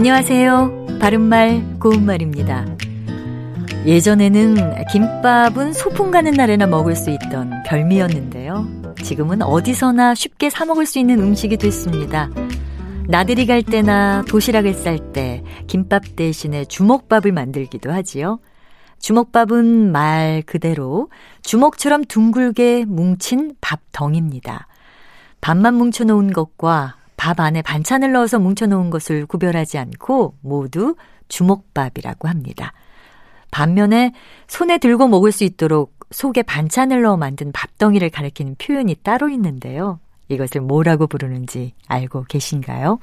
안녕하세요. 바른말 고운말입니다. 예전에는 김밥은 소풍 가는 날에나 먹을 수 있던 별미였는데요. 지금은 어디서나 쉽게 사 먹을 수 있는 음식이 됐습니다. 나들이 갈 때나 도시락을 쌀 때 김밥 대신에 주먹밥을 만들기도 하지요. 주먹밥은 말 그대로 주먹처럼 둥글게 뭉친 밥덩입니다. 밥만 뭉쳐놓은 것과 밥 안에 반찬을 넣어서 뭉쳐놓은 것을 구별하지 않고 모두 주먹밥이라고 합니다. 반면에 손에 들고 먹을 수 있도록 속에 반찬을 넣어 만든 밥덩이를 가리키는 표현이 따로 있는데요. 이것을 뭐라고 부르는지 알고 계신가요?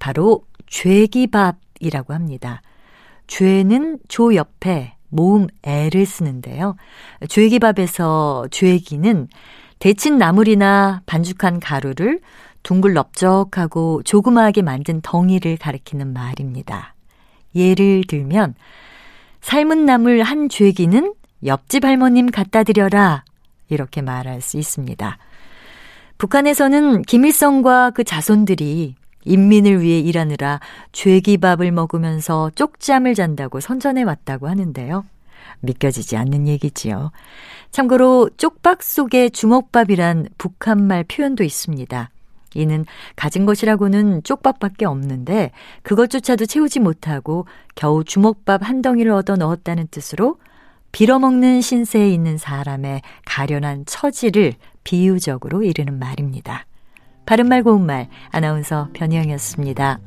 바로 죄기밥이라고 합니다. 죄는 조 옆에 모음 애를 쓰는데요. 죄기밥에서 죄기는 데친 나물이나 반죽한 가루를 둥글 넓적하고 조그마하게 만든 덩이를 가리키는 말입니다. 예를 들면 삶은 나물 한 죄기는 옆집 할머님 갖다 드려라 이렇게 말할 수 있습니다. 북한에서는 김일성과 그 자손들이 인민을 위해 일하느라 죄기밥을 먹으면서 쪽잠을 잔다고 선전해 왔다고 하는데요. 믿겨지지 않는 얘기지요. 참고로 쪽박 속에 주먹밥이란 북한말 표현도 있습니다. 이는 가진 것이라고는 쪽밥밖에 없는데 그것조차도 채우지 못하고 겨우 주먹밥 한 덩이를 얻어 넣었다는 뜻으로 빌어먹는 신세에 있는 사람의 가련한 처지를 비유적으로 이르는 말입니다. 바른말 고운말 아나운서 변희영이었습니다.